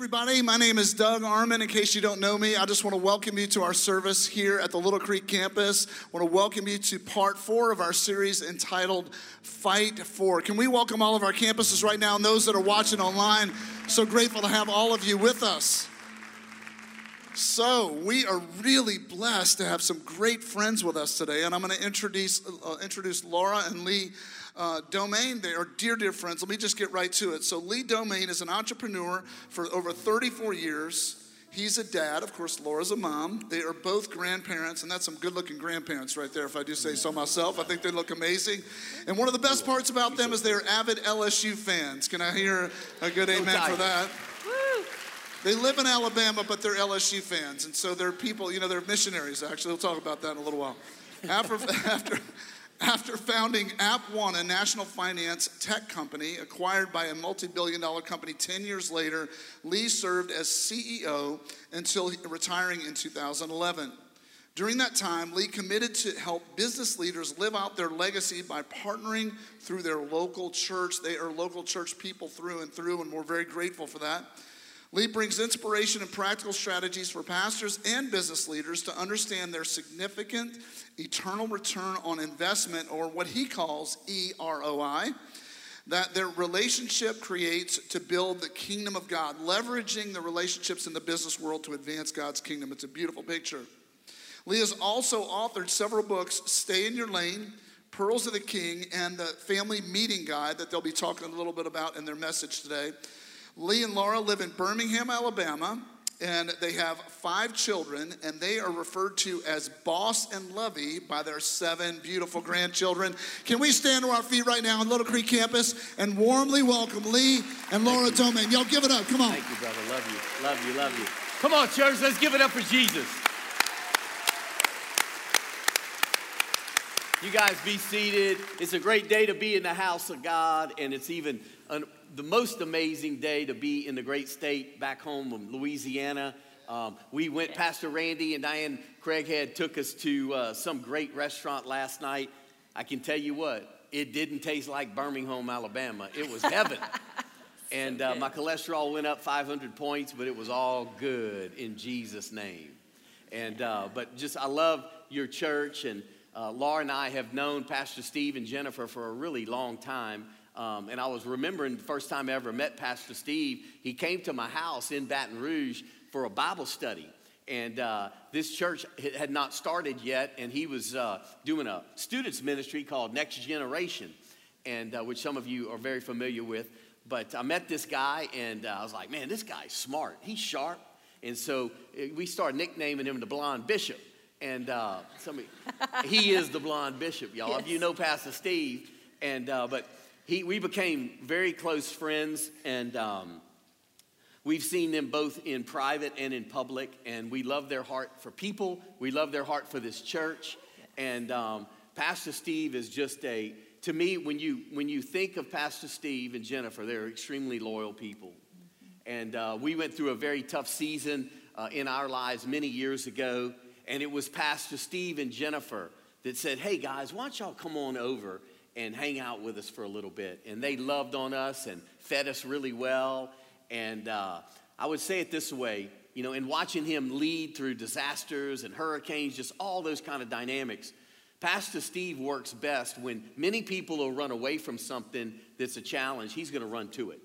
everybody. My name is Doug Armin. In case you don't know me, I just want to welcome you to our service here at the Little Creek campus. I want to welcome you to part four of our series entitled Fight For. Can we welcome all of our campuses right now and those that are watching online? So grateful to have all of you with us. So, we are really blessed to have some great friends with us today, and I'm going to introduce, uh, introduce Laura and Lee uh, Domingue. They are dear, dear friends. Let me just get right to it. So, Lee Domingue is an entrepreneur for over 34 years. He's a dad. Of course, Laura's a mom. They are both grandparents, and that's some good looking grandparents right there, if I do say so myself. I think they look amazing. And one of the best parts about them is they're avid LSU fans. Can I hear a good amen for that? They live in Alabama, but they're LSU fans. And so they're people, you know, they're missionaries, actually. We'll talk about that in a little while. After, after, after founding App One, a national finance tech company acquired by a multi billion dollar company 10 years later, Lee served as CEO until retiring in 2011. During that time, Lee committed to help business leaders live out their legacy by partnering through their local church. They are local church people through and through, and we're very grateful for that. Lee brings inspiration and practical strategies for pastors and business leaders to understand their significant eternal return on investment, or what he calls EROI, that their relationship creates to build the kingdom of God, leveraging the relationships in the business world to advance God's kingdom. It's a beautiful picture. Lee has also authored several books Stay in Your Lane, Pearls of the King, and the Family Meeting Guide that they'll be talking a little bit about in their message today. Lee and Laura live in Birmingham, Alabama, and they have five children, and they are referred to as Boss and Lovey by their seven beautiful grandchildren. Can we stand to our feet right now on Little Creek campus and warmly welcome Lee and Laura Domingue? Y'all give it up. Come on. Thank you, brother. Love you. Love you. Love you. Come on, church. Let's give it up for Jesus. You guys be seated. It's a great day to be in the house of God, and it's even an the most amazing day to be in the great state back home of Louisiana. Um, we went, Pastor Randy and Diane Craighead took us to uh, some great restaurant last night. I can tell you what, it didn't taste like Birmingham, Alabama. It was heaven. and uh, my cholesterol went up 500 points, but it was all good in Jesus' name. And uh, but just I love your church, and uh, Laura and I have known Pastor Steve and Jennifer for a really long time. Um, and I was remembering the first time I ever met Pastor Steve, he came to my house in Baton Rouge for a Bible study. And uh, this church had not started yet, and he was uh, doing a students' ministry called Next Generation, and uh, which some of you are very familiar with. But I met this guy, and uh, I was like, man, this guy's smart. He's sharp. And so uh, we started nicknaming him the Blonde Bishop. And uh, somebody, he is the Blonde Bishop, y'all. Yes. If you know Pastor Steve, and but he, we became very close friends, and um, we've seen them both in private and in public, and we love their heart for people. We love their heart for this church. And um, Pastor Steve is just a, to me, when you, when you think of Pastor Steve and Jennifer, they're extremely loyal people. And uh, we went through a very tough season uh, in our lives many years ago, and it was Pastor Steve and Jennifer that said, Hey guys, why don't y'all come on over and hang out with us for a little bit. And they loved on us and fed us really well. And uh, I would say it this way you know, in watching him lead through disasters and hurricanes, just all those kind of dynamics, Pastor Steve works best when many people will run away from something that's a challenge, he's going to run to it.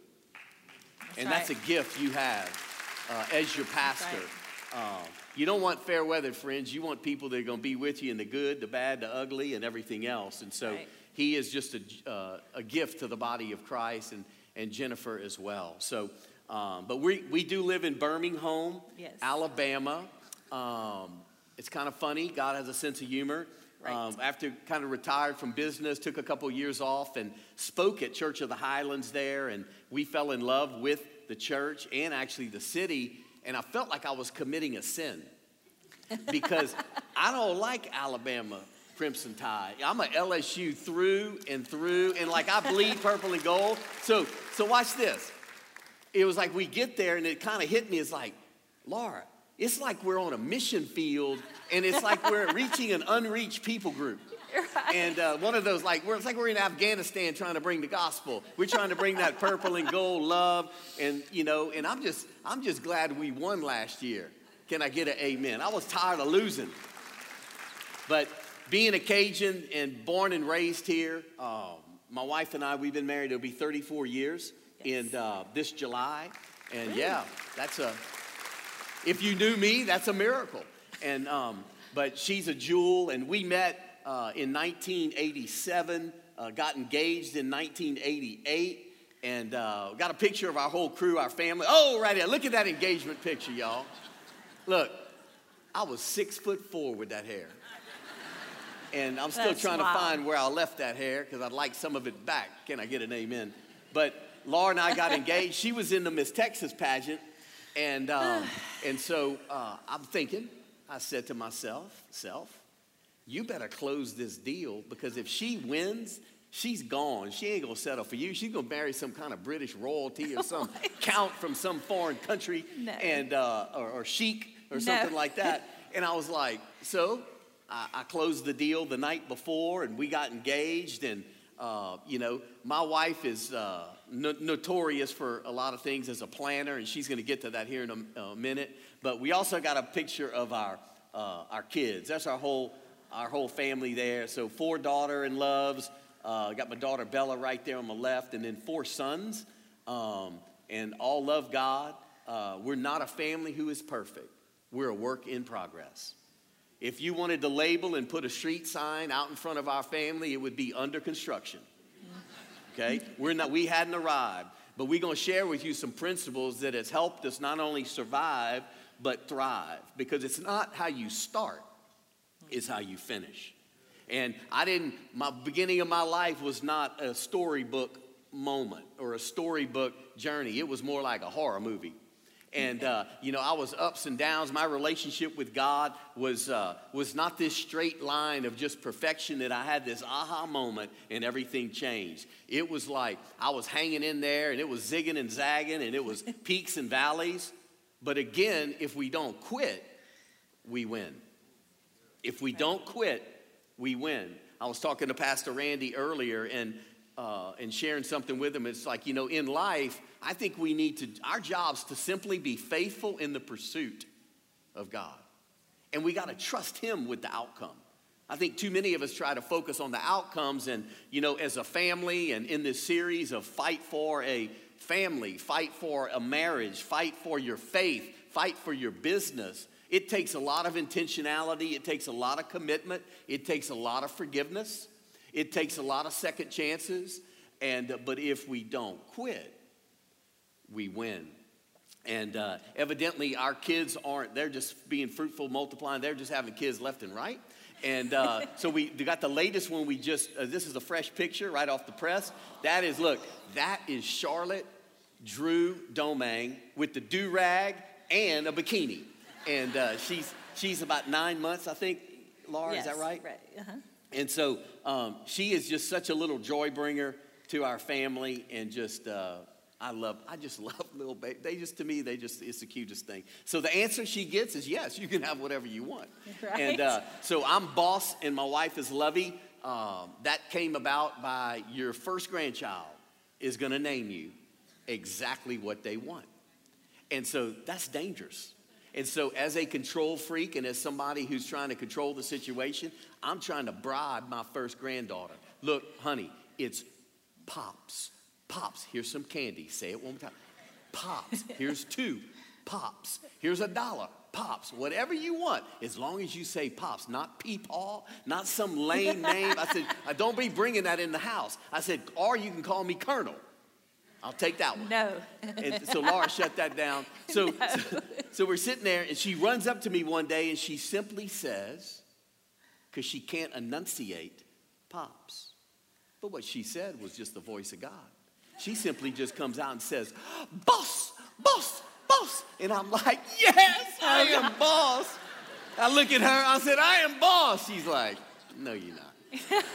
That's and right. that's a gift you have uh, as your pastor. Right. Uh, you don't want fair weather friends. You want people that are going to be with you in the good, the bad, the ugly, and everything else. And so right he is just a, uh, a gift to the body of Christ and, and Jennifer as well. So, um, but we, we do live in Birmingham, yes. Alabama. Um, it's kind of funny. God has a sense of humor. Right. Um, after kind of retired from business, took a couple years off and spoke at Church of the Highlands there. And we fell in love with the church and actually the city. And I felt like I was committing a sin because I don't like Alabama Crimson Tide. I'm a LSU through and through, and like I bleed purple and gold. So, so watch this. It was like we get there, and it kind of hit me. It's like, Laura, it's like we're on a mission field, and it's like we're reaching an unreached people group. Right. And uh, one of those, like, we're, it's like we're in Afghanistan trying to bring the gospel. We're trying to bring that purple and gold love. And, you know, and I'm just, I'm just glad we won last year. Can I get an amen? I was tired of losing. But being a Cajun and born and raised here, um, my wife and I, we've been married, it'll be 34 years yes. in uh, this July. And really? yeah, that's a, if you knew me, that's a miracle. And, um, but she's a jewel, and we met uh, in 1987, uh, got engaged in 1988, and uh, got a picture of our whole crew, our family. Oh, right there. Look at that engagement picture, y'all. Look, I was six foot four with that hair. And I'm still That's trying wild. to find where I left that hair because I'd like some of it back. Can I get an amen? But Laura and I got engaged. She was in the Miss Texas pageant. And, um, and so uh, I'm thinking, I said to myself, self, you better close this deal because if she wins, she's gone. She ain't gonna settle for you. She's gonna marry some kind of British royalty or some count from some foreign country no. and uh, or, or sheik or something like that. And I was like, so I, I, closed the deal the night before, and we got engaged. And uh, you know, my wife is uh, no- notorious for a lot of things as a planner, and she's going to get to that here in a, a, minute. But we also got a picture of our uh, our kids. That's our whole our whole family there. So four daughter and loves. Uh, got my daughter Bella right there on the left, and then four sons, um, and all love God. Uh, we're not a family who is perfect. We're a work in progress. If you wanted to label and put a street sign out in front of our family, it would be under construction. Okay? We're not, we hadn't arrived, but we're to share with you some principles that has helped us not only survive, but thrive. Because it's not how you start, it's how you finish. And I didn't, my beginning of my life was not a storybook moment or a storybook journey. It was more like a horror movie. And, uh, you know, I was ups and downs. My relationship with God was, uh, was not this straight line of just perfection that I had this aha moment and everything changed. It was like I was hanging in there and it was zigging and zagging and it was peaks and valleys. But again, if we don't quit, we win. If we don't quit, we win. I was talking to Pastor Randy earlier and, uh, and sharing something with them. It's like, you know, in life, I think we need to, our job's to simply be faithful in the pursuit of God. And we got to trust Him with the outcome. I think too many of us try to focus on the outcomes, and, you know, as a family and in this series of fight for a family, fight for a marriage, fight for your faith, fight for your business. It takes a lot of intentionality, it takes a lot of commitment, it takes a lot of forgiveness, it takes a lot of second chances. And, but if we don't quit, we win. And uh, evidently, our kids aren't, they're just being fruitful, multiplying, they're just having kids left and right. And uh, so we got the latest one we just, uh, this is a fresh picture right off the press. That is, look, that is Charlotte Drew Domingue with the do rag and a bikini. And uh, she's, she's about nine months, I think, Laura, yes, is that right? Right. Uh-huh. And so um, she is just such a little joy bringer to our family and just, uh, I love, I just love little baby. They just, to me, they just, it's the cutest thing. So the answer she gets is yes, you can have whatever you want. Right. And uh, so I'm boss and my wife is Lovey. Um, that came about by your first grandchild is going to name you exactly what they want. And so that's dangerous. And so, as a control freak and as somebody who's trying to control the situation, I'm trying to bribe my first granddaughter. Look, honey, it's pops. Pops, here's some candy. Say it one more time. Pops, here's two. Pops, here's a dollar. Pops, whatever you want, as long as you say Pops, not Peepaw, not some lame name. I said, uh, don't be bringing that in the house. I said, or you can call me Colonel. I'll take that one. No. and so Laura shut that down. So, no. so, so we're sitting there, and she runs up to me one day, and she simply says, because she can't enunciate, Pops. But what she said was just the voice of God. She simply just comes out and says, Boss, boss, boss. And I'm like, Yes, I oh, am boss. I look at her, I said, I am boss. She's like, No, you're not.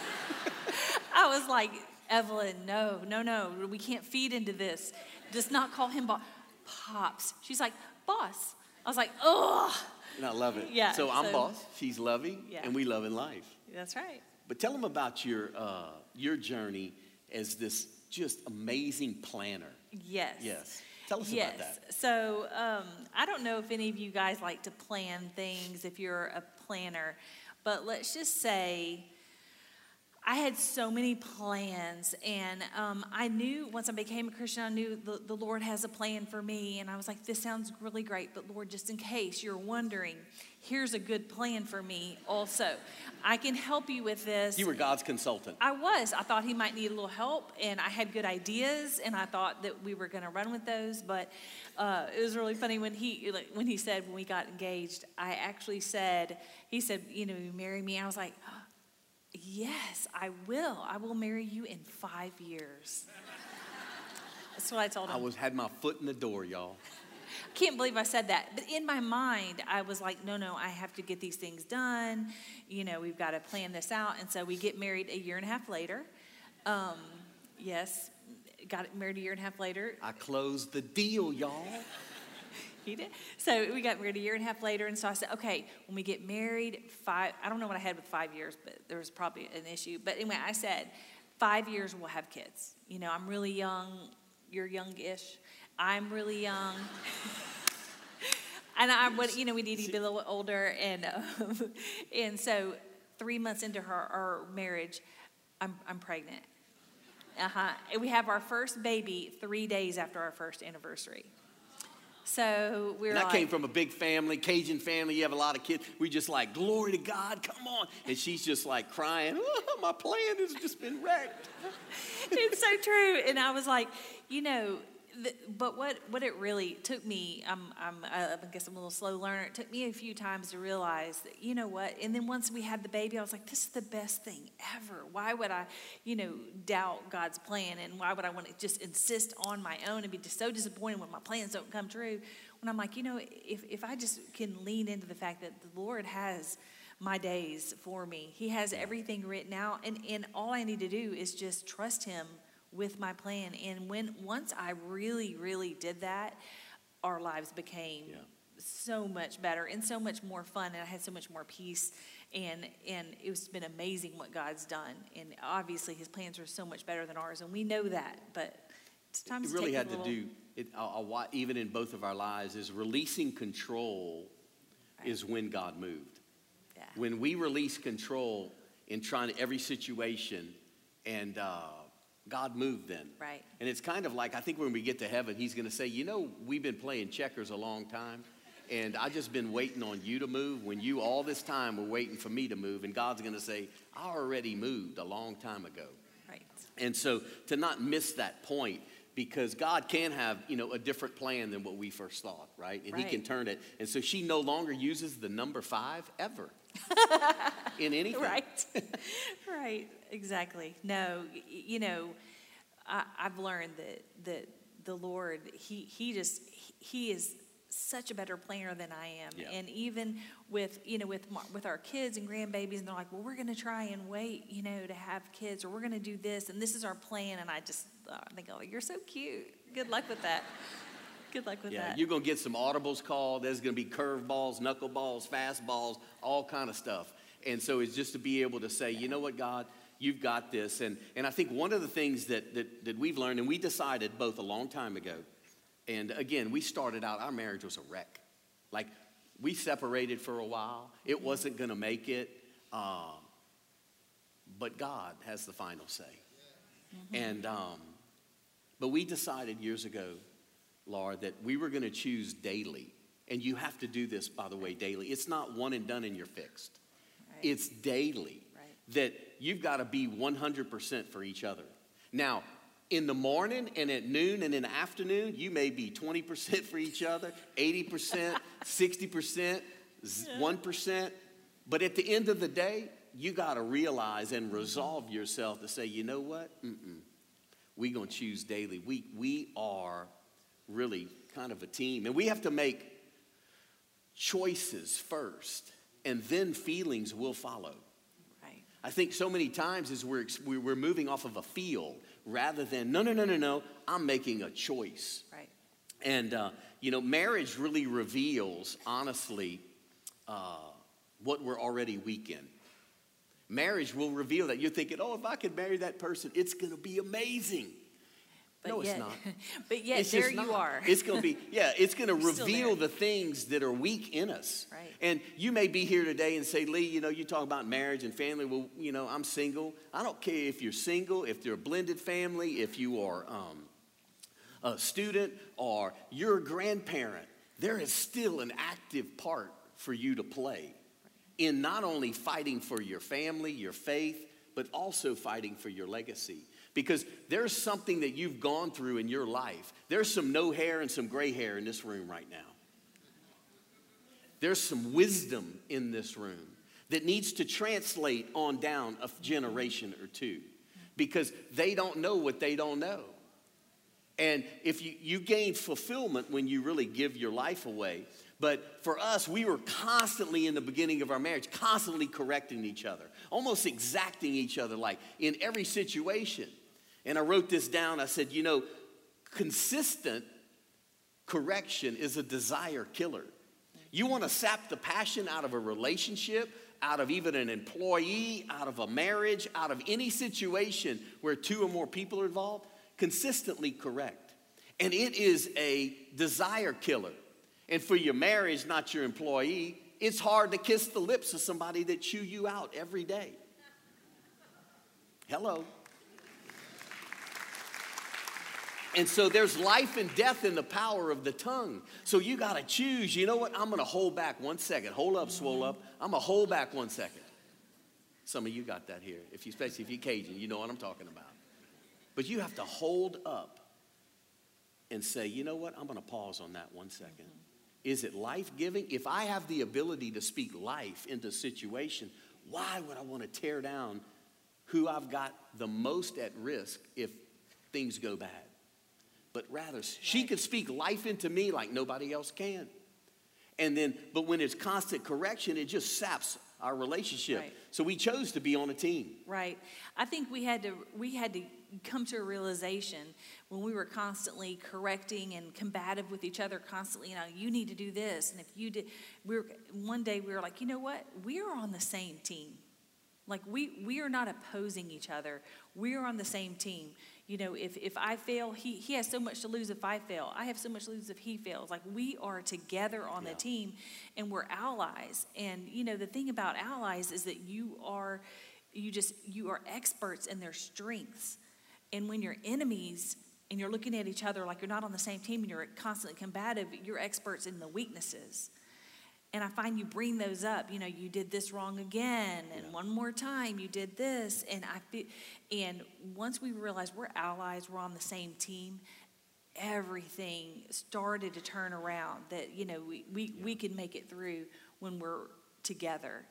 I was like, Evelyn, no, no, no, we can't feed into this. Does not call him boss. Pops. She's like, Boss. I was like, Oh. And I love it. Yeah. So I'm so, boss, she's loving, yeah. and we love in life. That's right. But tell them about your, uh, your journey as this just amazing planner. Yes. Yes. Tell us yes. about that. So um, I don't know if any of you guys like to plan things if you're a planner, but let's just say I had so many plans, and um, I knew once I became a Christian, I knew the, the Lord has a plan for me. And I was like, this sounds really great, but Lord, just in case you're wondering, here's a good plan for me also. I can help you with this. You were God's consultant. I was. I thought he might need a little help, and I had good ideas, and I thought that we were going to run with those. But uh, it was really funny when he when he said when we got engaged. I actually said he said, you know, you marry me. I was like, yes, I will. I will marry you in five years. That's what I told him. I was had my foot in the door, y'all. I Can't believe I said that. But in my mind, I was like, no, no, I have to get these things done. You know, we've got to plan this out. And so we get married a year and a half later. Um, yes, got married a year and a half later. I closed the deal, y'all. He did. So we got married a year and a half later. And so I said, okay, when we get married, five, I don't know what I had with five years, but there was probably an issue. But anyway, I said, five years we'll have kids. You know, I'm really young. You're youngish. I'm really young. and I you know, we need to be a little older. And, um, and so three months into her, our marriage, I'm, I'm pregnant. Uh-huh. We have our first baby three days after our first anniversary. So we And I came from a big family, Cajun family. You have a lot of kids. We just like, glory to God, come on. And she's just like crying, oh, my plan has just been wrecked. it's so true. And I was like, you know, th- but what, what it really took me, I'm, I'm, I guess I'm a little slow learner. It took me a few times to realize that, you know what? And then once we had the baby, I was like, this is the best thing ever. Why would I, you know, doubt God's plan? And why would I want to just insist on my own and be just so disappointed when my plans don't come true? When I'm like, you know, if, if I just can lean into the fact that the Lord has my days for me, He has everything written out, and, and all I need to do is just trust Him with my plan. And when once I really, really did that, our lives became Yeah. so much better and so much more fun, and I had so much more peace. And and it's been amazing what God's done. And obviously, His plans are so much better than ours, and we know that. But it's time It really take a had to little- do, it, a, a, even in both of our lives, is releasing control is when God moved. Yeah. When we release control in trying to every situation, and uh, God moved then. Right. And it's kind of like I think when we get to heaven, He's going to say, you know, we've been playing checkers a long time. And I just been waiting on you to move when you all this time were waiting for me to move. And God's going to say, I already moved a long time ago. Right. And so to not miss that point, because God can have, you know, a different plan than what we first thought, right? And He can turn it. And so she no longer uses the number five ever in anything. Right. right. Exactly. No, you know, I, I've learned that that the Lord, he he just he is such a better planner than I am. Yeah. And even with you know with my, with our kids and grandbabies, and they're like, well, we're going to try and wait, you know, to have kids, or we're going to do this, and this is our plan. And I just uh, think, oh, you're so cute. Good luck with that. Good luck with Yeah, that. you're gonna get some audibles called. There's gonna be curveballs, knuckleballs, fastballs, all kind of stuff. And so it's just to be able to say, you know what, God, you've got this. And and I think one of the things that that, that we've learned, and we decided both a long time ago, and again, we started out, our marriage was a wreck. Like we separated for a while. It wasn't gonna make it. Um, but God has the final say. And um, but we decided years ago, Laura, that we were going to choose daily. And you have to do this, by the way, daily. It's not one and done and you're fixed. Right. It's daily Right. that you've got to be 100% for each other. Now, in the morning and at noon and in the afternoon, you may be 20% for each other, 80%, 60%, 1%. But at the end of the day, you got to realize and resolve yourself to say, you know what? Mm-mm. We're going to choose daily. We, we are really kind of a team. And we have to make choices first, and then feelings will follow. right. I think so many times as we're, we- we're moving off of a feel rather than, no, no, no, no, no, I'm making a choice. Right. And, uh, you know, marriage really reveals, honestly, uh, what we're already weak in. Marriage will reveal that. You're thinking, oh, if I could marry that person, it's going to be amazing. But no, yet, it's not. But yet, It's there you are. It's going to be, yeah, it's going to reveal the things that are weak in us. Right. And you may be here today and say, Lee, you know, you talk about marriage and family. Well, you know, I'm single. I don't care if you're single, if you're a blended family, if you are um, a student or you're a grandparent. There is still an active part for you to play in not only fighting for your family, your faith, but also fighting for your legacy. Because there's something that you've gone through in your life. There's some no hair and some gray hair in this room right now. There's some wisdom in this room that needs to translate on down a generation or two because they don't know what they don't know. And if you, you gain fulfillment when you really give your life away. But for us, we were constantly in the beginning of our marriage, constantly correcting each other, almost exacting each other, like in every situation. And I wrote this down. I said, you know, consistent correction is a desire killer. You want to sap the passion out of a relationship, out of even an employee, out of a marriage, out of any situation where two or more people are involved, consistently correct. And it is a desire killer. And for your marriage, not your employee, it's hard to kiss the lips of somebody that chew you out every day. Hello. And so there's life and death in the power of the tongue. So you got to choose. You know what? I'm going to hold back one second. Hold up, swole up. I'm going to hold back one second. Some of you got that here. If you, especially if you're Cajun, you know what I'm talking about. But you have to hold up and say, you know what? I'm going to pause on that one second. Is it life giving? If I have the ability to speak life into a situation, why would I want to tear down who I've got the most at risk if things go bad? But rather, she could speak life into me like nobody else can. And then, but when it's constant correction, it just saps our relationship. Right. So we chose to be on a team. Right. I think we had to we had to come to a realization when we were constantly correcting and combative with each other constantly, you know, you need to do this and if you did we were one day we were like, you know what? We are on the same team. Like we we are not opposing each other. We are on the same team. You know, if if I fail, he he has so much to lose if I fail. I have so much to lose if he fails. Like we are together on Yeah. the team and we're allies. And you know, the thing about allies is that you are you just you are experts in their strengths. And when you're enemies and you're looking at each other like you're not on the same team and you're constantly combative, you're experts in the weaknesses. And I find you bring those up. You know, you did this wrong again, and one more time you did this, and I feel. And once we realized we're allies, we're on the same team. Everything started to turn around. That you know we we, we can make it through when we're together.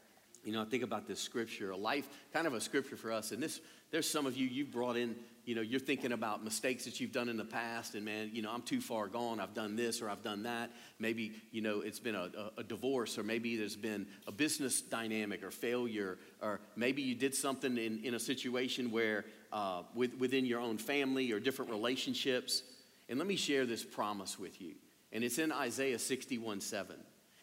You know, I think about this scripture, a life, kind of a scripture for us. And this, there's some of you, you've brought in, you know, you're thinking about mistakes that you've done in the past. And man, you know, I'm too far gone. I've done this or I've done that. Maybe, you know, it's been a, a, divorce or maybe there's been a business dynamic or failure. Or maybe you did something in, in a situation where uh, with, within your own family or different relationships. And let me share this promise with you. And it's in Isaiah 61 7.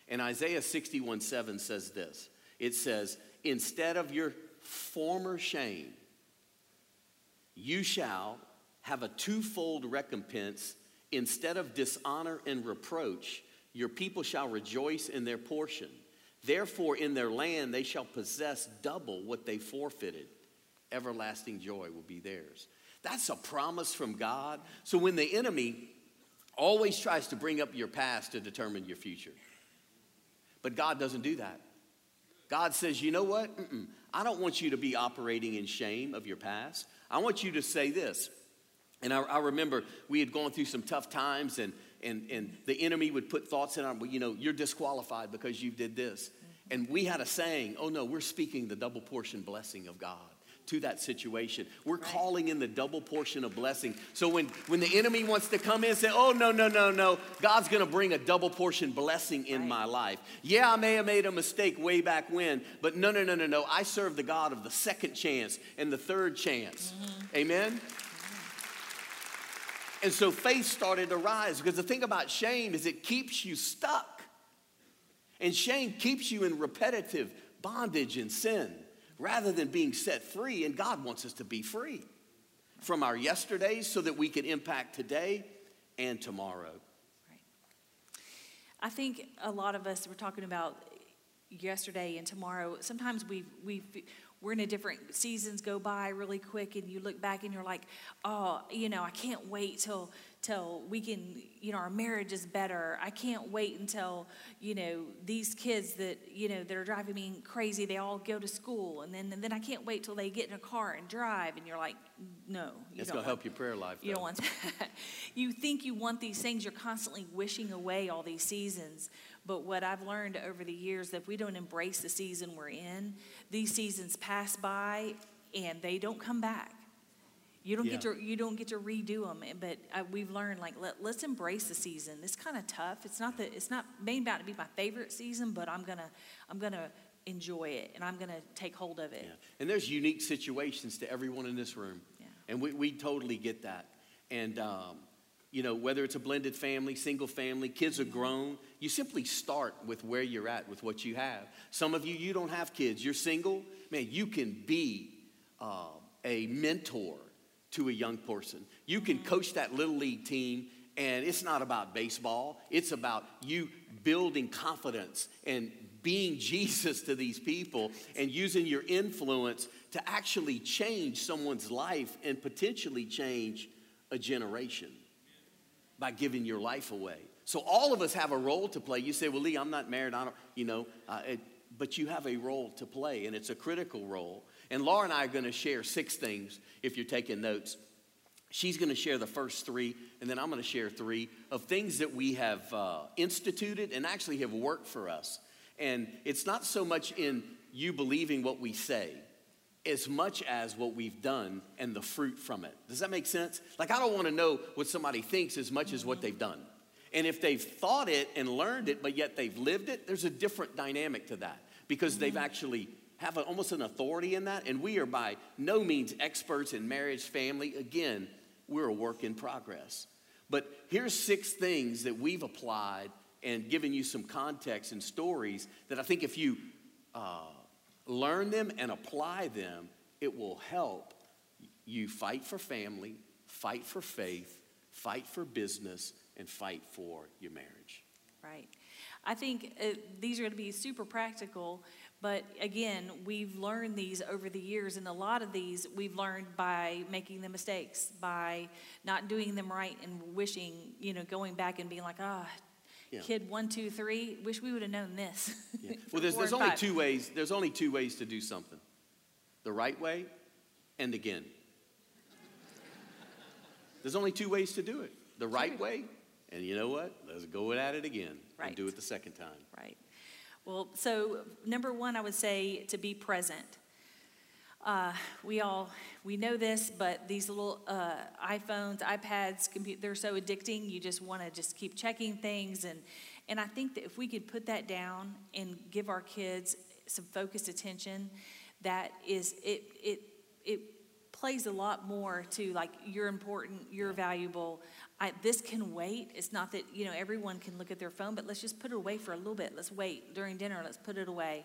And Isaiah 61 7 says this it says, Instead of your former shame, you shall have a twofold recompense. Instead of dishonor and reproach, your people shall rejoice in their portion. Therefore, in their land they shall possess double what they forfeited. Everlasting joy will be theirs. That's a promise from God. So when the enemy always tries to bring up your past to determine your future, but God doesn't do that. God says, you know what? Mm-mm. I don't want you to be operating in shame of your past. I want you to say this. And I, I remember we had gone through some tough times, and, and, and the enemy would put thoughts in our, you know, you're disqualified because you did this. And we had a saying, oh no, we're speaking the double portion blessing of God to that situation. We're calling in the double portion of blessing. So when, when the enemy wants to come in and say, oh, no, no, no, no, God's gonna bring a double portion blessing in Right. my life. Yeah, I may have made a mistake way back when, but no, no, no, no, no. I serve the God of the second chance and the third chance. Mm-hmm. Amen? And so faith started to rise because the thing about shame is it keeps you stuck. And shame keeps you in repetitive bondage and sin. Rather than being set free. And God wants us to be free from our yesterdays so that we can impact today and tomorrow. Right. I think a lot of us, we're talking about yesterday and tomorrow. Sometimes we we we're in a different seasons go by really quick, and you look back and you're like, oh, you know, I can't wait till till we can, you know, our marriage is better. I can't wait until, you know, these kids that, you know, that are driving me crazy, they all go to school. And then, and then I can't wait till they get in a car and drive. And you're like, no. You it's going to help your prayer life. You don't want that. you think you want these things, you're constantly wishing away all these seasons. But what I've learned over the years that if we don't embrace the season we're in, these seasons pass by and they don't come back. You don't yeah. get to you don't get to redo them, but uh, we've learned like let, let's embrace the season. It's kind of tough. It's not that it's not may about to be my favorite season, but I'm gonna I'm gonna enjoy it and I'm gonna take hold of it. Yeah. And there's unique situations to everyone in this room, yeah. and we we totally get that. And um, you know whether it's a blended family, single family, kids are grown. You simply start with where you're at with what you have. Some of you you don't have kids. You're single. Man, you can be uh, a mentor to a young person. You can coach that little league team, and it's not about baseball, it's about you building confidence and being Jesus to these people and using your influence to actually change someone's life and potentially change a generation by giving your life away. So all of us have a role to play. You say, "Well, Lee, I'm not married. I don't, you know," uh, it, but you have a role to play, and it's a critical role. And Laura and I are going to share six things if you're taking notes. She's going to share the first three, and then I'm going to share three of things that we have uh, instituted and actually have worked for us. And it's not so much in you believing what we say as much as what we've done and the fruit from it. Does that make sense? Like, I don't want to know what somebody thinks as much as what they've done. And if they've thought it and learned it, but yet they've lived it, there's a different dynamic to that because they've actually have a, almost an authority in that. And we are by no means experts in marriage, family. Again, we're a work in progress. But here's six things that we've applied and given you some context and stories that I think if you uh, learn them and apply them, it will help you fight for family, fight for faith, fight for business, and fight for your marriage. Right. I think uh, these are going to be super practical but again, we've learned these over the years, and a lot of these we've learned by making the mistakes, by not doing them right, and wishing, you know, going back and being like, ah, oh, yeah. kid one, two, three, wish we would have known this. Yeah. well, there's, there's only two ways. There's only two ways to do something: the right way, and again. there's only two ways to do it: the right way, and you know what? Let's go at it again right. and do it the second time. Right. Well, so number one, I would say to be present. Uh, we all we know this, but these little uh, iPhones, iPads, they're so addicting. You just want to just keep checking things, and and I think that if we could put that down and give our kids some focused attention, that is it it it plays a lot more to like you're important, you're valuable. I, this can wait. It's not that you know everyone can look at their phone, but let's just put it away for a little bit. Let's wait during dinner. Let's put it away.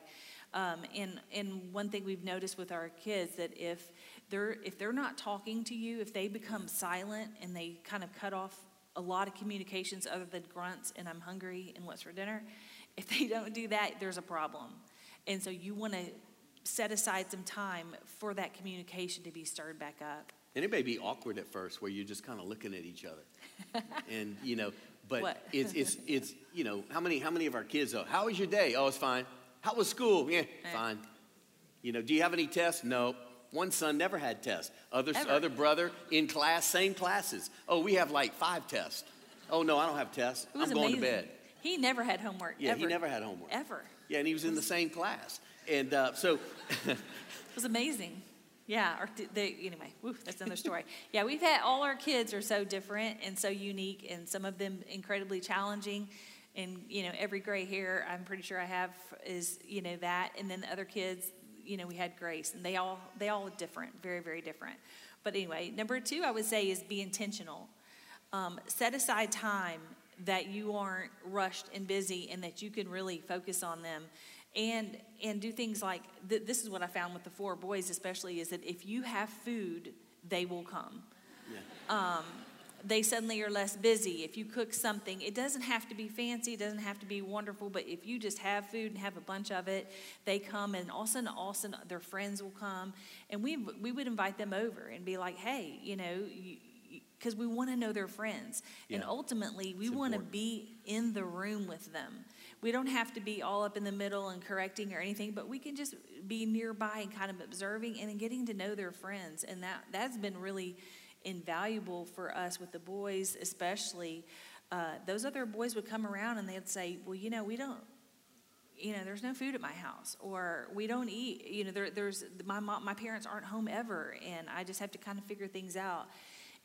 Um, and and one thing we've noticed with our kids that if they're if they're not talking to you, if they become silent and they kind of cut off a lot of communications other than grunts and I'm hungry and what's for dinner, if they don't do that, there's a problem. And so you want to set aside some time for that communication to be stirred back up. And it may be awkward at first where you're just kind of looking at each other. and, you know, but it's, it's, it's, you know, how many, how many of our kids, oh, how was your day? Oh, it's fine. How was school? Yeah, fine. You know, do you have any tests? No. One son never had tests. Other, other brother in class, same classes. Oh, we have like five tests. Oh, no, I don't have tests. I'm going amazing. to bed. He never had homework. Yeah, ever. he never had homework. Ever. Yeah, and he was in the same class. And uh, so. it was amazing. Yeah, or they, anyway, that's another story. yeah, we've had all our kids are so different and so unique, and some of them incredibly challenging. And you know, every gray hair I'm pretty sure I have is you know that, and then the other kids, you know, we had grace, and they all they all are different, very very different. But anyway, number two I would say is be intentional. Um, set aside time that you aren't rushed and busy, and that you can really focus on them and and do things like th- this is what I found with the four boys, especially, is that if you have food, they will come. Yeah. Um, they suddenly are less busy. If you cook something, it doesn't have to be fancy, it doesn't have to be wonderful, but if you just have food and have a bunch of it, they come and all of a sudden, all of a sudden their friends will come. And we, we would invite them over and be like, hey, you know, because we want to know their friends. And ultimately, we want to be in the room with them. We don't have to be all up in the middle and correcting or anything, but we can just be nearby and kind of observing and getting to know their friends. And that, that's been really invaluable for us with the boys, especially. Uh, those other boys would come around and they'd say, Well, you know, we don't, you know, there's no food at my house, or we don't eat. You know, there, there's my mom, my parents aren't home ever, and I just have to kind of figure things out.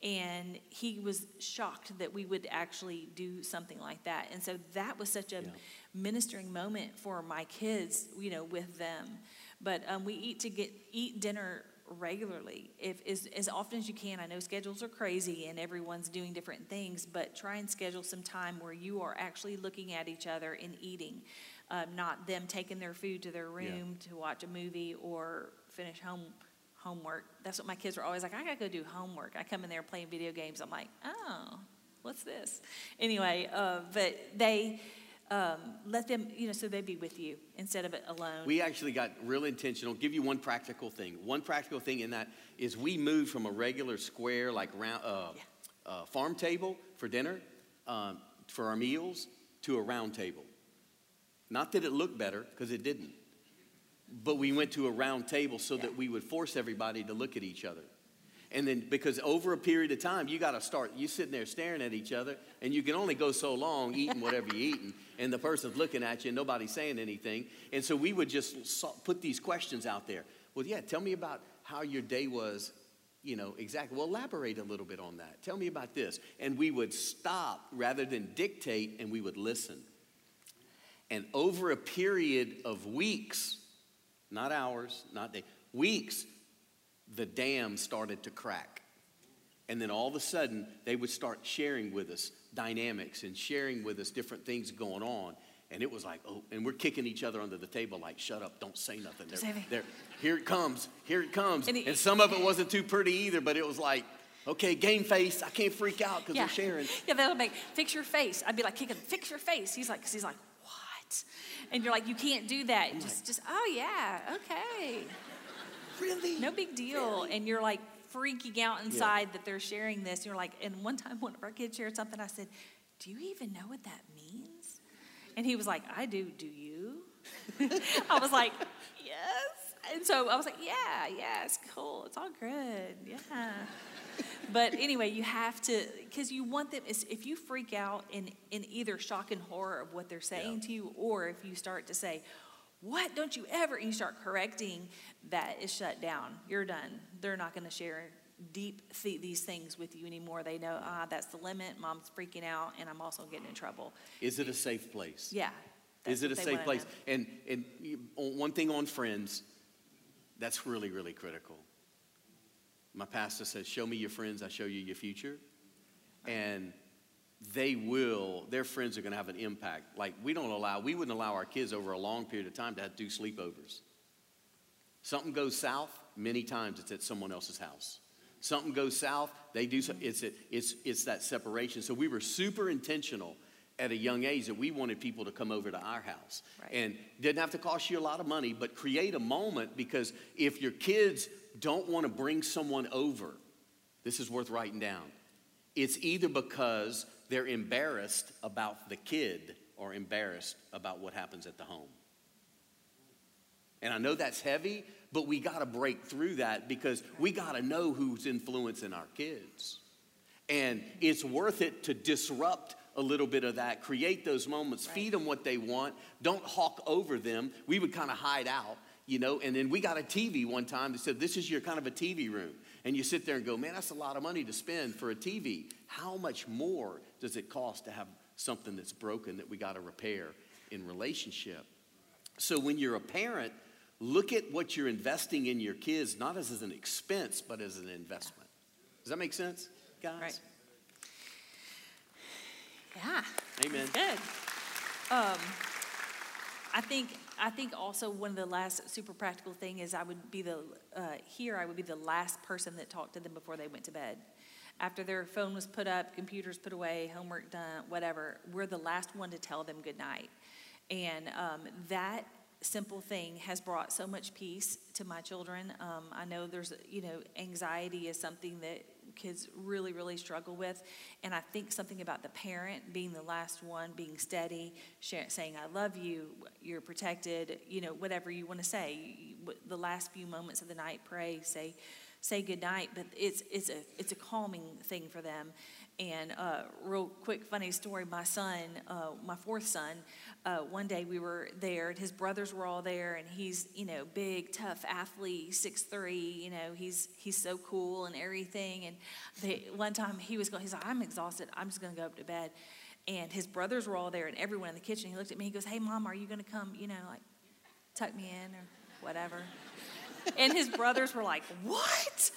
And he was shocked that we would actually do something like that, and so that was such a Yeah. ministering moment for my kids, you know, with them. But um, we eat to get eat dinner regularly, if as, as often as you can. I know schedules are crazy and everyone's doing different things, but try and schedule some time where you are actually looking at each other and eating, um, not them taking their food to their Yeah. room to watch a movie or finish home homework. That's what my kids were always like. I gotta go do homework. I come in there playing video games. I'm like, oh, what's this? Anyway, uh, but they. Um, let them, you know, so they'd be with you instead of it alone. We actually got real intentional. Give you one practical thing. One practical thing in that is we moved from a regular square, like round, uh, Yeah. uh, farm table for dinner, um, for our meals, to a round table. Not that it looked better, because it didn't. But we went to a round table so that we would force everybody to look at each other. And then, because over a period of time, you got to start, you sitting there staring at each other, and you can only go so long eating whatever you're eating, and the person's looking at you, and nobody's saying anything. And so we would just put these questions out there. Well, yeah, tell me about how your day was, you know, exactly. Well, elaborate a little bit on that. Tell me about this. And we would stop rather than dictate, and we would listen. And over a period of weeks, not hours, not days, weeks, the dam started to crack. And then all of a sudden, they would start sharing with us dynamics and sharing with us different things going on. And it was like, oh, and we're kicking each other under the table, like, shut up, don't say nothing. They're- they're- here it comes, here it comes. And And, some of it wasn't too pretty either, but it was like, okay, game face, I can't freak out because they're sharing. Yeah, they'll make fix your face. I'd be like kicking, fix your face. He's like, cause he's like, what? And you're like, you can't do that. Just, just, oh yeah, okay, Really? no big deal. And you're like freaking out inside that they're sharing this. You're like, and one time one of our kids shared something. I said, do you even know what that means? And he was like, I do. Do you? I was like, yes. And so I was like, yeah, yeah, it's cool. It's all good. Yeah. But anyway, you have to, because you want them, if you freak out in, in either shock and horror of what they're saying Yeah. to you, or if you start to say, what, don't you ever, and you start correcting, that is shut down. You're done. They're not going to share deep th- these things with you anymore. They know, ah, that's the limit. Mom's freaking out, and I'm also getting in trouble. Is it a safe place? Yeah. Is it a safe place? know. And, and one thing on friends, that's really, really critical. My pastor says, Show me your friends, I show you your future. And they will, their friends are going to have an impact. Like, we don't allow, we wouldn't allow our kids over a long period of time to have to do sleepovers. Something goes south, many times it's at someone else's house. Something goes south, they do, so- it's, it's, it's that separation. So we were super intentional at a young age that we wanted people to come over to our house. Right. And didn't have to cost you a lot of money, but create a moment because if your kids don't want to bring someone over, this is worth writing down. It's either because they're embarrassed about the kid or embarrassed about what happens at the home. And I know that's heavy, but we got to break through that because we got to know who's influencing our kids. And it's worth it to disrupt a little bit of that, create those moments, feed them what they want, don't hawk over them. We would kind of hide out, you know, and then we got a TV one time that said, This is your kind of a TV room. And you sit there and go, Man, that's a lot of money to spend for a TV. How much more does it cost to have something that's broken that we got to repair in relationship? So when you're a parent, look at what you're investing in your kids, not as, as an expense, but as an investment. Does that make sense, guys? Right. Yeah. Amen. Good. Um, I think I think also one of the last super practical thing is I would be the uh, here I would be the last person that talked to them before they went to bed. After their phone was put up, computers put away, homework done, whatever, we're the last one to tell them good night. And um, that simple thing has brought so much peace to my children. Um, I know there's, you know, anxiety is something that kids really, really struggle with. And I think something about the parent being the last one, being steady, saying, I love you, you're protected, you know, whatever you want to say. The last few moments of the night, pray, say, say good night. But it's, it's, a, it's a calming thing for them. And uh, real quick, funny story. My son, uh, my fourth son, uh, one day we were there, and his brothers were all there, and he's you know big, tough athlete, six three. You know he's he's so cool and everything. And they, one time he was going, he's like, I'm exhausted. I'm just going to go up to bed. And his brothers were all there, and everyone in the kitchen. He looked at me. He goes, Hey, mom, are you going to come? You know, like tuck me in or whatever. and his brothers were like, What?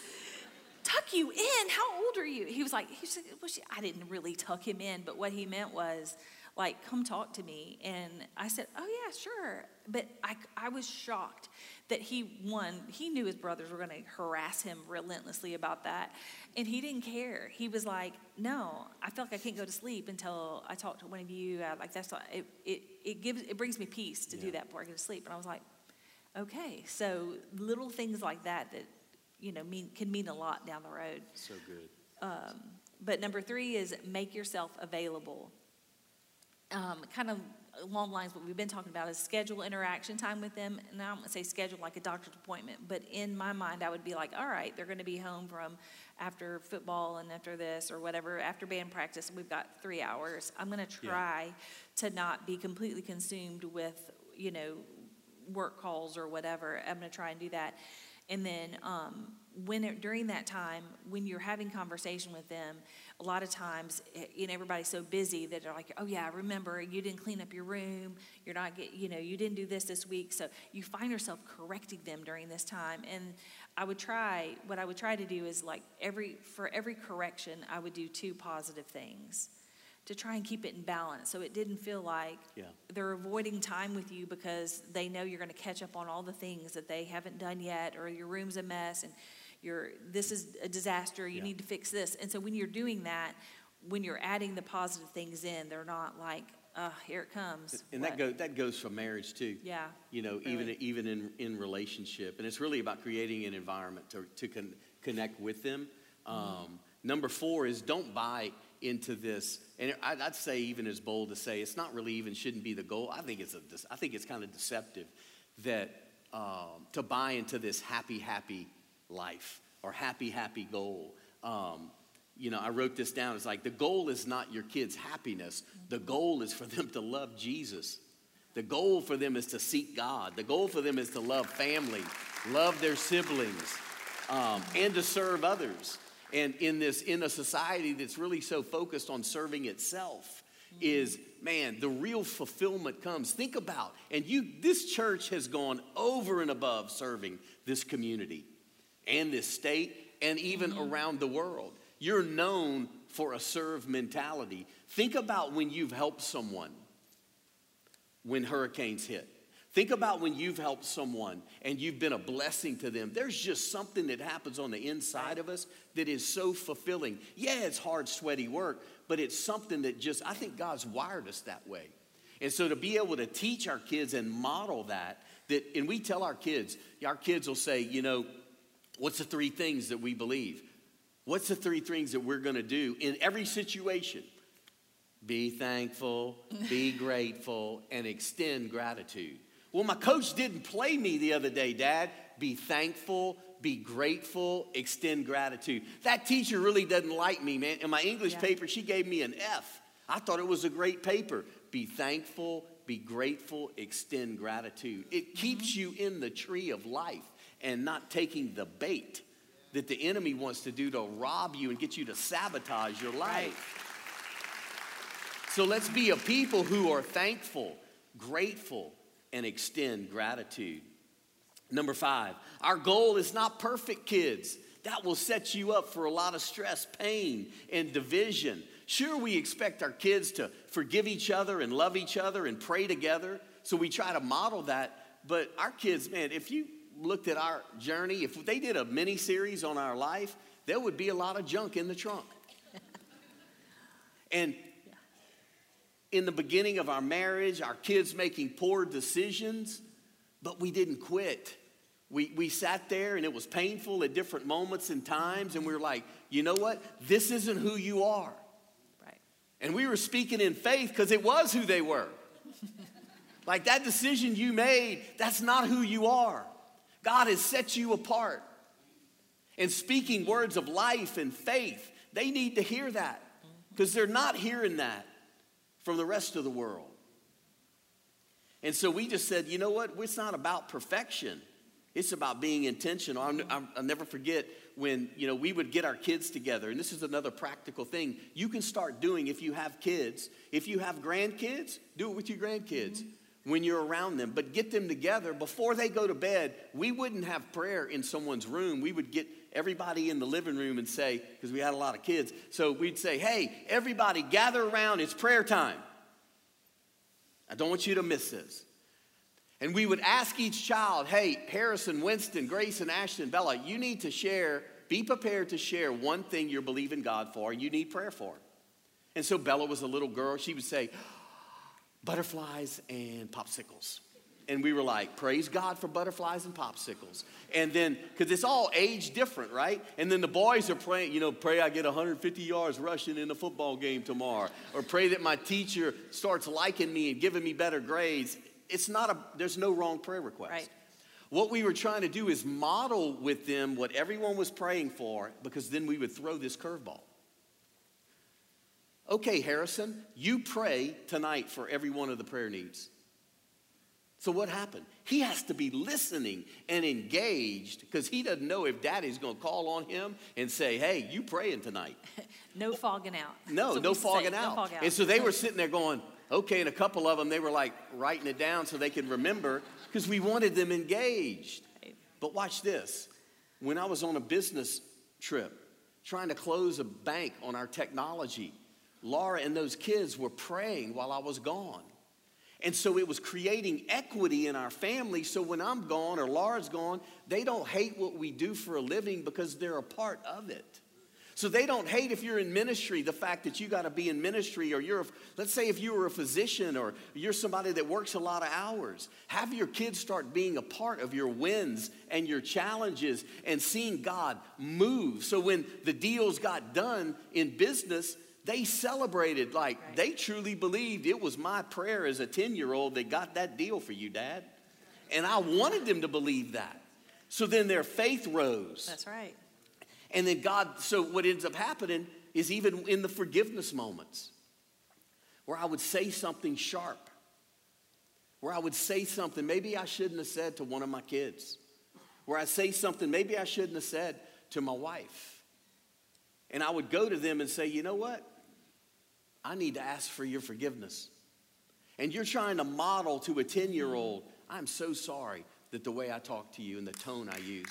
tuck you in. How old are you? He was like, he said, well, she, I didn't really tuck him in, but what he meant was, like, come talk to me. And I said, oh, yeah, sure. But I, I was shocked that he, one, he knew his brothers were going to harass him relentlessly about that. And he didn't care. He was like, no, I feel like I can't go to sleep until I talk to one of you. I, like, that's, what, it, it, it, gives, it brings me peace to yeah. do that before I go to sleep. And I was like, okay. So little things like that that you know, mean, can mean a lot down the road. So good. Um, but number three is make yourself available. Um, kind of along lines what we've been talking about is schedule interaction time with them. And I don't want to say schedule like a doctor's appointment, but in my mind, I would be like, all right, they're going to be home from after football and after this or whatever, after band practice, we've got three hours. I'm going to try yeah. to not be completely consumed with, you know, work calls or whatever. I'm going to try and do that. And then um, when it, during that time, when you're having conversation with them, a lot of times, eh, you know, everybody's so busy that they're like, "Oh yeah, remember you didn't clean up your room. You're not get, you know, you didn't do this this week." So you find yourself correcting them during this time. And I would try. What I would try to do is like every for every correction, I would do two positive things to try and keep it in balance so it didn't feel like yeah. they're avoiding time with you because they know you're going to catch up on all the things that they haven't done yet or your room's a mess and you're this is a disaster you yeah. need to fix this and so when you're doing that when you're adding the positive things in they're not like uh, here it comes. And what? that goes that goes for marriage too. Yeah. You know, really. even even in in relationship, and it's really about creating an environment to to con- connect with them. Mm-hmm. Um, mm-hmm. Number four is don't buy into this. And I'd say even as bold to say it's not really even shouldn't be the goal. I think it's a, I think it's kind of deceptive that um, to buy into this happy, happy life or happy, happy goal. Um, you know, I wrote this down. It's like the goal is not your kids' happiness. The goal is for them to love Jesus. The goal for them is to seek God. The goal for them is to love family, love their siblings, um, and to serve others. And in this, in a society that's really so focused on serving itself, is man, the real fulfillment comes. Think about, and you, this church has gone over and above serving this community and this state and even mm-hmm. around the world. You're known for a serve mentality. Think about when you've helped someone when hurricanes hit. Think about when you've helped someone and you've been a blessing to them. There's just something that happens on the inside of us that is so fulfilling. Yeah, it's hard, sweaty work, but it's something that just, I think God's wired us that way. And so to be able to teach our kids and model that, that, and we tell our kids, our kids will say, you know, what's the three things that we believe? What's the three things that we're going to do in every situation? Be thankful, be grateful, and extend gratitude. Well, my coach didn't play me the other day, Dad. Be thankful, be grateful, extend gratitude. That teacher really doesn't like me, man. In my English yeah. paper, she gave me an F. I thought it was a great paper. Be thankful, be grateful, extend gratitude. It keeps mm-hmm. you in the tree of life and not taking the bait that the enemy wants to do to rob you and get you to sabotage your life. Right. So let's be a people who are thankful, grateful, and extend gratitude. Number five, our goal is not perfect, kids. That will set you up for a lot of stress, pain, and division. Sure, we expect our kids to forgive each other and love each other and pray together. So we try to model that. But our kids, man, if you looked at our journey, if they did a mini series on our life, there would be a lot of junk in the trunk. and in the beginning of our marriage, our kids making poor decisions, but we didn't quit. We, we sat there and it was painful at different moments and times, and we were like, you know what? This isn't who you are. Right. And we were speaking in faith because it was who they were. like that decision you made, that's not who you are. God has set you apart. And speaking words of life and faith, they need to hear that because they're not hearing that from the rest of the world. And so we just said, you know what? It's not about perfection. It's about being intentional. I'll, I'll, never forget when you know we would get our kids together, and this is another practical thing you can start doing if you have kids. If you have grandkids, do it with your grandkids mm-hmm. when you're around them. But get them together before they go to bed. We wouldn't have prayer in someone's room. We would get everybody in the living room and say, because we had a lot of kids, so we'd say, "Hey, everybody, gather around. It's prayer time." I don't want you to miss this. And we would ask each child, hey, Harrison, Winston, Grace, and Ashton, Bella, you need to share, be prepared to share one thing you're believing God for you need prayer for. And so Bella was a little girl. She would say, butterflies and popsicles. And we were like, praise God for butterflies and popsicles. And then, because it's all age different, right? And then the boys are praying, you know, pray I get 150 yards rushing in the football game tomorrow. Or pray that my teacher starts liking me and giving me better grades it's not a, there's no wrong prayer request. Right. What we were trying to do is model with them what everyone was praying for because then we would throw this curveball. Okay, Harrison, you pray tonight for every one of the prayer needs. So what happened? He has to be listening and engaged because he doesn't know if daddy's going to call on him and say, hey, you praying tonight. no fogging out. No, no fogging out. no fog out. And so they were sitting there going, Okay, and a couple of them, they were like writing it down so they could remember because we wanted them engaged. But watch this. When I was on a business trip trying to close a bank on our technology, Laura and those kids were praying while I was gone. And so it was creating equity in our family. So when I'm gone or Laura's gone, they don't hate what we do for a living because they're a part of it. So they don't hate if you're in ministry, the fact that you got to be in ministry, or you're, a, let's say if you were a physician or you're somebody that works a lot of hours. Have your kids start being a part of your wins and your challenges and seeing God move. So when the deals got done in business, they celebrated like right. they truly believed it was my prayer as a 10 year old that got that deal for you, Dad. And I wanted them to believe that. So then their faith rose. That's right. And then God, so what ends up happening is even in the forgiveness moments where I would say something sharp, where I would say something maybe I shouldn't have said to one of my kids, where I say something maybe I shouldn't have said to my wife. And I would go to them and say, you know what? I need to ask for your forgiveness. And you're trying to model to a 10 year old, I'm so sorry that the way I talk to you and the tone I use.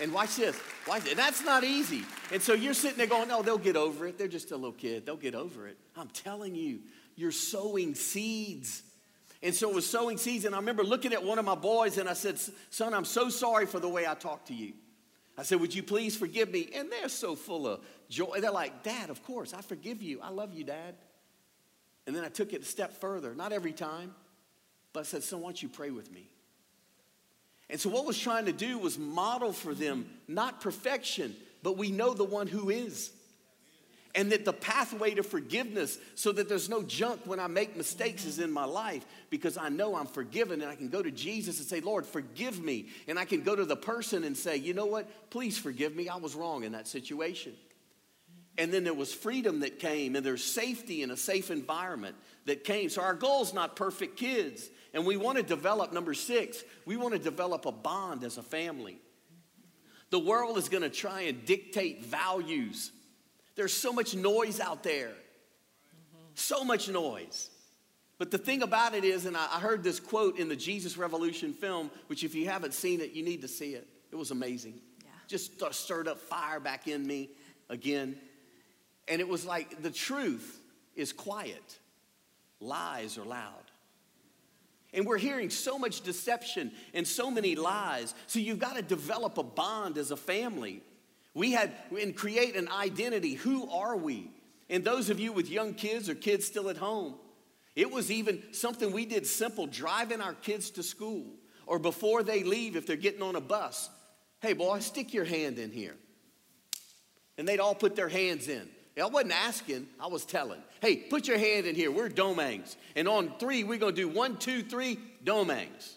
And watch this. Watch it. That's not easy. And so you're sitting there going, no, they'll get over it. They're just a little kid. They'll get over it. I'm telling you, you're sowing seeds. And so it was sowing seeds. And I remember looking at one of my boys and I said, son, I'm so sorry for the way I talked to you. I said, would you please forgive me? And they're so full of joy. They're like, Dad, of course, I forgive you. I love you, Dad. And then I took it a step further. Not every time, but I said, son, why don't you pray with me? And so, what was trying to do was model for them not perfection, but we know the one who is. And that the pathway to forgiveness, so that there's no junk when I make mistakes, is in my life because I know I'm forgiven and I can go to Jesus and say, Lord, forgive me. And I can go to the person and say, you know what? Please forgive me. I was wrong in that situation. And then there was freedom that came, and there's safety in a safe environment that came. So our goal is not perfect kids. And we want to develop, number six, we want to develop a bond as a family. The world is going to try and dictate values. There's so much noise out there, so much noise. But the thing about it is, and I heard this quote in the Jesus Revolution film, which if you haven't seen it, you need to see it. It was amazing. Yeah. Just stirred up fire back in me again. And it was like the truth is quiet, lies are loud. And we're hearing so much deception and so many lies. So you've got to develop a bond as a family. We had and create an identity. Who are we? And those of you with young kids or kids still at home, it was even something we did simple driving our kids to school or before they leave if they're getting on a bus. Hey, boy, stick your hand in here. And they'd all put their hands in. I wasn't asking, I was telling. Hey, put your hand in here. We're Domingues. And on three, we're going to do one, two, three, Domingues.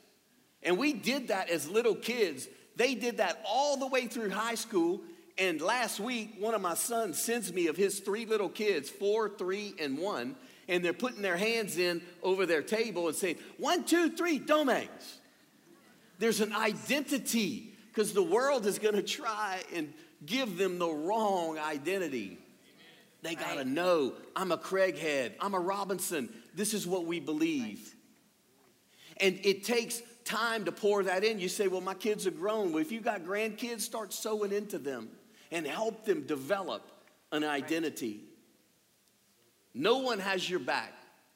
And we did that as little kids. They did that all the way through high school. And last week, one of my sons sends me of his three little kids, four, three, and one, and they're putting their hands in over their table and saying, one, two, three, Domingues. There's an identity because the world is going to try and give them the wrong identity. They got to know I'm a Craighead, I'm a Robinson. This is what we believe. And it takes time to pour that in. You say, Well, my kids are grown. Well, if you've got grandkids, start sowing into them and help them develop an identity. No one has your back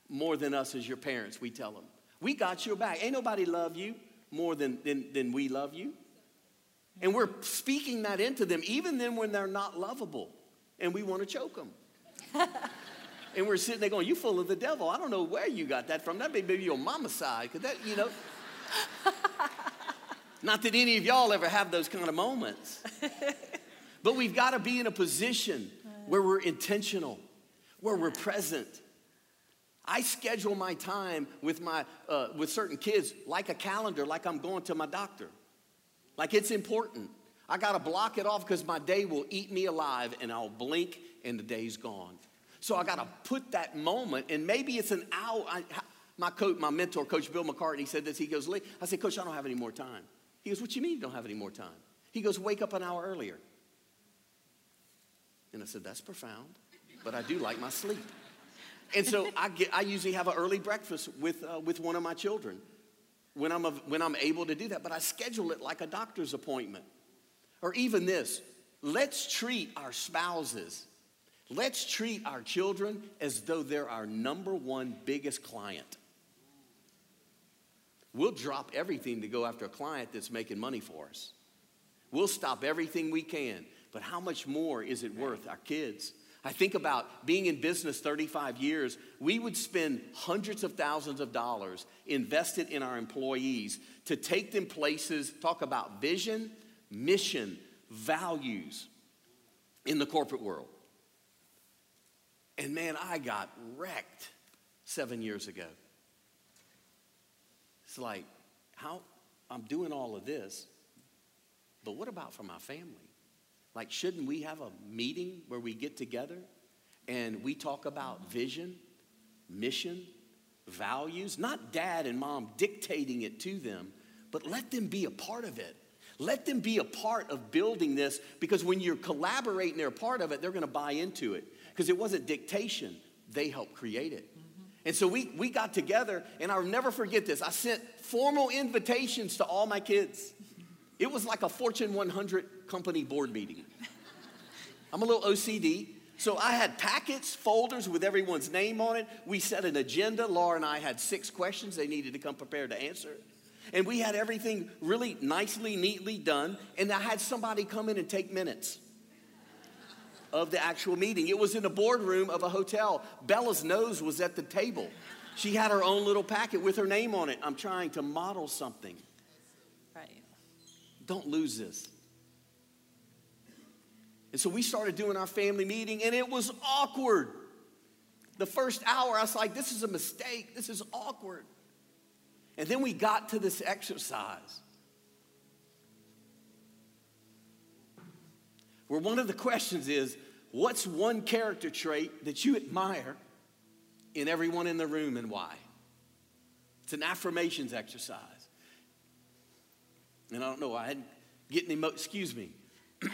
more than us as your parents, we tell them. We got your back. Ain't nobody love you more than, than, than we love you. And we're speaking that into them, even then when they're not lovable and we want to choke them. and we're sitting there going, You full of the devil. I don't know where you got that from. That may be your mama's side, because that, you know. Not that any of y'all ever have those kind of moments. but we've got to be in a position where we're intentional, where we're present. I schedule my time with my uh, with certain kids like a calendar, like I'm going to my doctor. Like it's important. I got to block it off because my day will eat me alive and I'll blink and the day's gone. So I got to put that moment, and maybe it's an hour. I, my coach, my mentor, Coach Bill McCartney, said this. He goes, Lee, I said, Coach, I don't have any more time. He goes, What you mean you don't have any more time? He goes, Wake up an hour earlier. And I said, That's profound, but I do like my sleep. And so I, get, I usually have an early breakfast with, uh, with one of my children when I'm, a, when I'm able to do that, but I schedule it like a doctor's appointment. Or even this let's treat our spouses, let's treat our children as though they're our number one biggest client. We'll drop everything to go after a client that's making money for us. We'll stop everything we can. But how much more is it worth our kids? I think about being in business 35 years, we would spend hundreds of thousands of dollars invested in our employees to take them places, talk about vision, mission, values in the corporate world. And man, I got wrecked seven years ago. It's like, how I'm doing all of this, but what about for my family? Like, shouldn't we have a meeting where we get together and we talk about vision, mission, values? Not dad and mom dictating it to them, but let them be a part of it. Let them be a part of building this because when you're collaborating, they're a part of it, they're going to buy into it. Because it wasn't dictation, they helped create it. Mm-hmm. And so we, we got together, and I'll never forget this. I sent formal invitations to all my kids. It was like a Fortune 100 company board meeting. I'm a little OCD. So I had packets, folders with everyone's name on it. We set an agenda. Laura and I had six questions they needed to come prepared to answer. And we had everything really nicely, neatly done. And I had somebody come in and take minutes of the actual meeting. It was in a boardroom of a hotel. Bella's nose was at the table. She had her own little packet with her name on it. I'm trying to model something. Don't lose this. And so we started doing our family meeting, and it was awkward. The first hour, I was like, this is a mistake. This is awkward. And then we got to this exercise where one of the questions is what's one character trait that you admire in everyone in the room and why? It's an affirmations exercise. And I don't know, I hadn't getting emo- excuse me.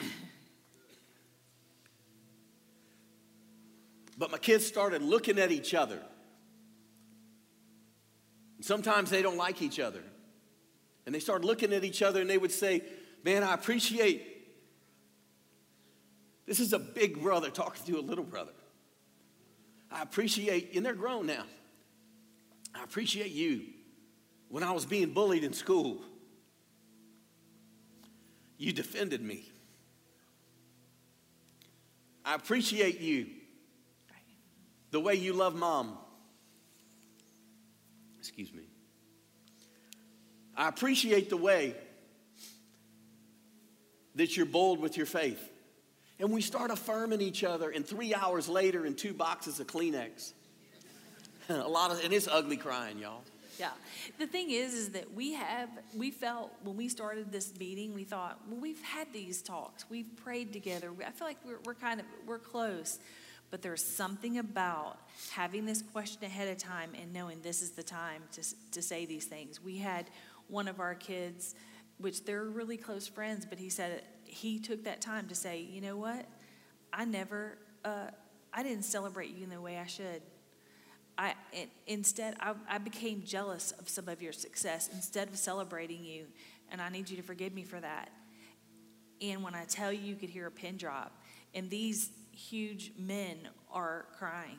but my kids started looking at each other Sometimes they don't like each other. And they start looking at each other and they would say, Man, I appreciate This is a big brother talking to a little brother. I appreciate, and they're grown now. I appreciate you. When I was being bullied in school, you defended me. I appreciate you. The way you love mom. Excuse me. I appreciate the way that you're bold with your faith. And we start affirming each other, and three hours later, in two boxes of Kleenex. a lot of, and it's ugly crying, y'all. Yeah. The thing is, is that we have, we felt when we started this meeting, we thought, well, we've had these talks, we've prayed together. I feel like we're, we're kind of, we're close. But there's something about having this question ahead of time and knowing this is the time to, to say these things. We had one of our kids, which they're really close friends, but he said he took that time to say, you know what? I never, uh, I didn't celebrate you in the way I should. I, instead, I, I became jealous of some of your success instead of celebrating you, and I need you to forgive me for that. And when I tell you, you could hear a pin drop, and these huge men are crying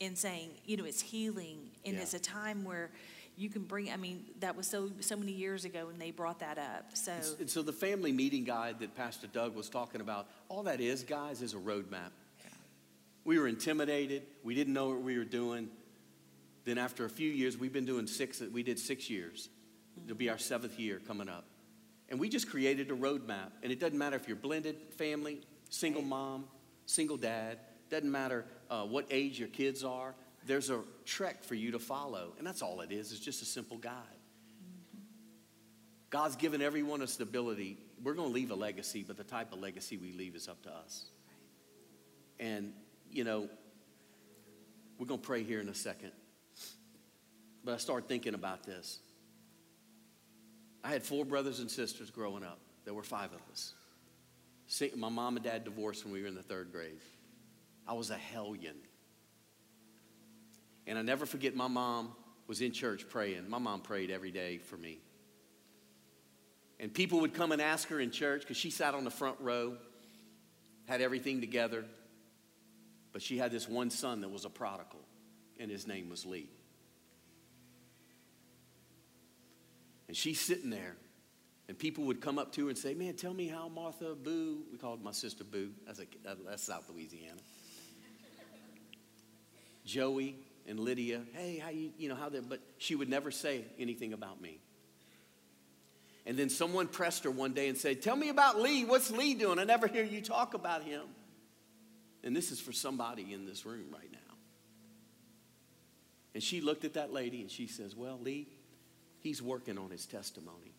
and saying, you know, it's healing, and yeah. it's a time where you can bring. I mean, that was so so many years ago when they brought that up. So, and so the family meeting guide that Pastor Doug was talking about, all that is, guys, is a roadmap. We were intimidated. We didn't know what we were doing. Then after a few years, we've been doing six, we did six years. It'll be our seventh year coming up. And we just created a roadmap. And it doesn't matter if you're blended family, single mom, single dad, doesn't matter uh, what age your kids are. There's a trek for you to follow. And that's all it is, it's just a simple guide. God's given everyone a stability. We're going to leave a legacy, but the type of legacy we leave is up to us. And, you know, we're going to pray here in a second. But I started thinking about this. I had four brothers and sisters growing up. There were five of us. My mom and dad divorced when we were in the third grade. I was a hellion. And I never forget my mom was in church praying. My mom prayed every day for me. And people would come and ask her in church because she sat on the front row, had everything together. But she had this one son that was a prodigal, and his name was Lee. And she's sitting there, and people would come up to her and say, Man, tell me how Martha Boo, we called my sister Boo, that's, a, that's South Louisiana. Joey and Lydia, hey, how you, you know, how they, but she would never say anything about me. And then someone pressed her one day and said, Tell me about Lee. What's Lee doing? I never hear you talk about him. And this is for somebody in this room right now. And she looked at that lady and she says, Well, Lee, He's working on his testimony.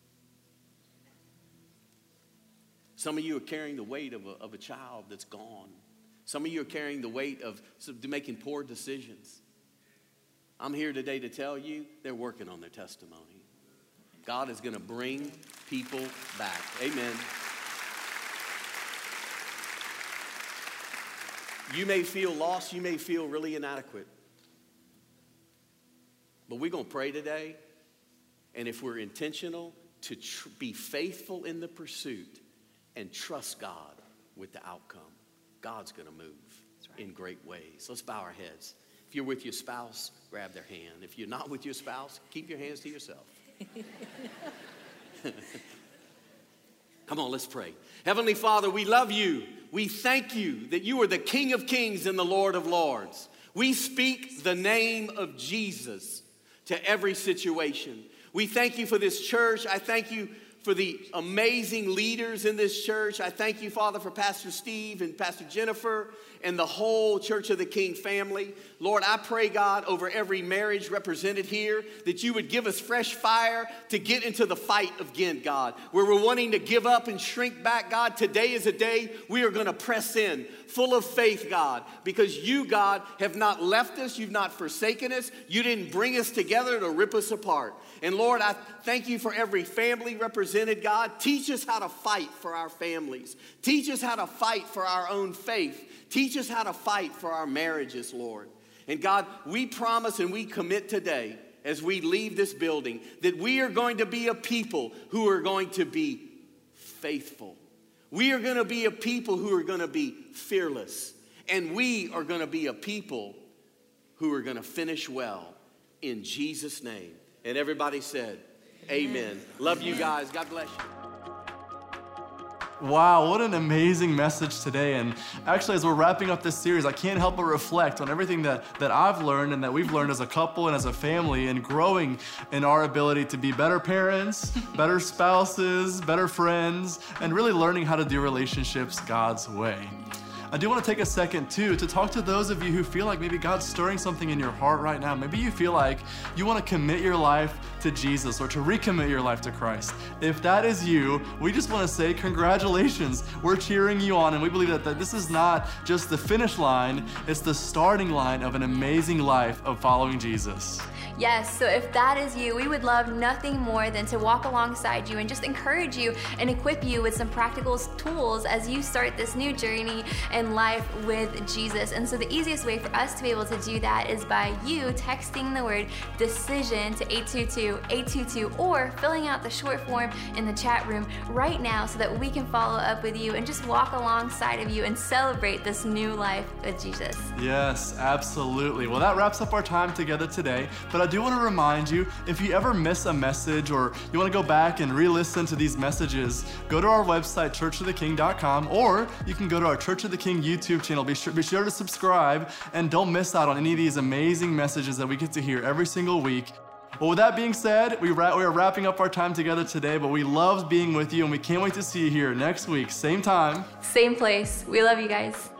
Some of you are carrying the weight of a, of a child that's gone. Some of you are carrying the weight of making poor decisions. I'm here today to tell you they're working on their testimony. God is going to bring people back. Amen. You may feel lost, you may feel really inadequate. But we're going to pray today and if we're intentional to tr- be faithful in the pursuit and trust God with the outcome, God's going to move right. in great ways. Let's bow our heads. If you're with your spouse, grab their hand. If you're not with your spouse, keep your hands to yourself. Come on, let's pray. Heavenly Father, we love you. We thank you that you are the King of Kings and the Lord of Lords. We speak the name of Jesus to every situation. We thank you for this church. I thank you for the amazing leaders in this church. I thank you, Father, for Pastor Steve and Pastor Jennifer and the whole Church of the King family. Lord, I pray, God, over every marriage represented here, that you would give us fresh fire to get into the fight again, God. Where we're wanting to give up and shrink back, God, today is a day we are going to press in, full of faith, God, because you, God, have not left us, you've not forsaken us, you didn't bring us together to rip us apart. And Lord, I thank you for every family represented, God. Teach us how to fight for our families, teach us how to fight for our own faith. Teach us how to fight for our marriages, Lord. And God, we promise and we commit today as we leave this building that we are going to be a people who are going to be faithful. We are going to be a people who are going to be fearless. And we are going to be a people who are going to finish well in Jesus' name. And everybody said, Amen. Amen. Love you guys. God bless you. Wow, what an amazing message today. And actually, as we're wrapping up this series, I can't help but reflect on everything that, that I've learned and that we've learned as a couple and as a family and growing in our ability to be better parents, better spouses, better friends, and really learning how to do relationships God's way. I do want to take a second too to talk to those of you who feel like maybe God's stirring something in your heart right now. Maybe you feel like you want to commit your life to Jesus or to recommit your life to Christ. If that is you, we just want to say congratulations. We're cheering you on, and we believe that, that this is not just the finish line, it's the starting line of an amazing life of following Jesus. Yes, so if that is you, we would love nothing more than to walk alongside you and just encourage you and equip you with some practical tools as you start this new journey in life with Jesus. And so the easiest way for us to be able to do that is by you texting the word decision to 822-822 or filling out the short form in the chat room right now so that we can follow up with you and just walk alongside of you and celebrate this new life with Jesus. Yes, absolutely. Well, that wraps up our time together today. But I do want to remind you if you ever miss a message or you want to go back and re listen to these messages, go to our website, churchoftheking.com, or you can go to our Church of the King YouTube channel. Be sure, be sure to subscribe and don't miss out on any of these amazing messages that we get to hear every single week. Well, with that being said, we, ra- we are wrapping up our time together today, but we love being with you and we can't wait to see you here next week, same time, same place. We love you guys.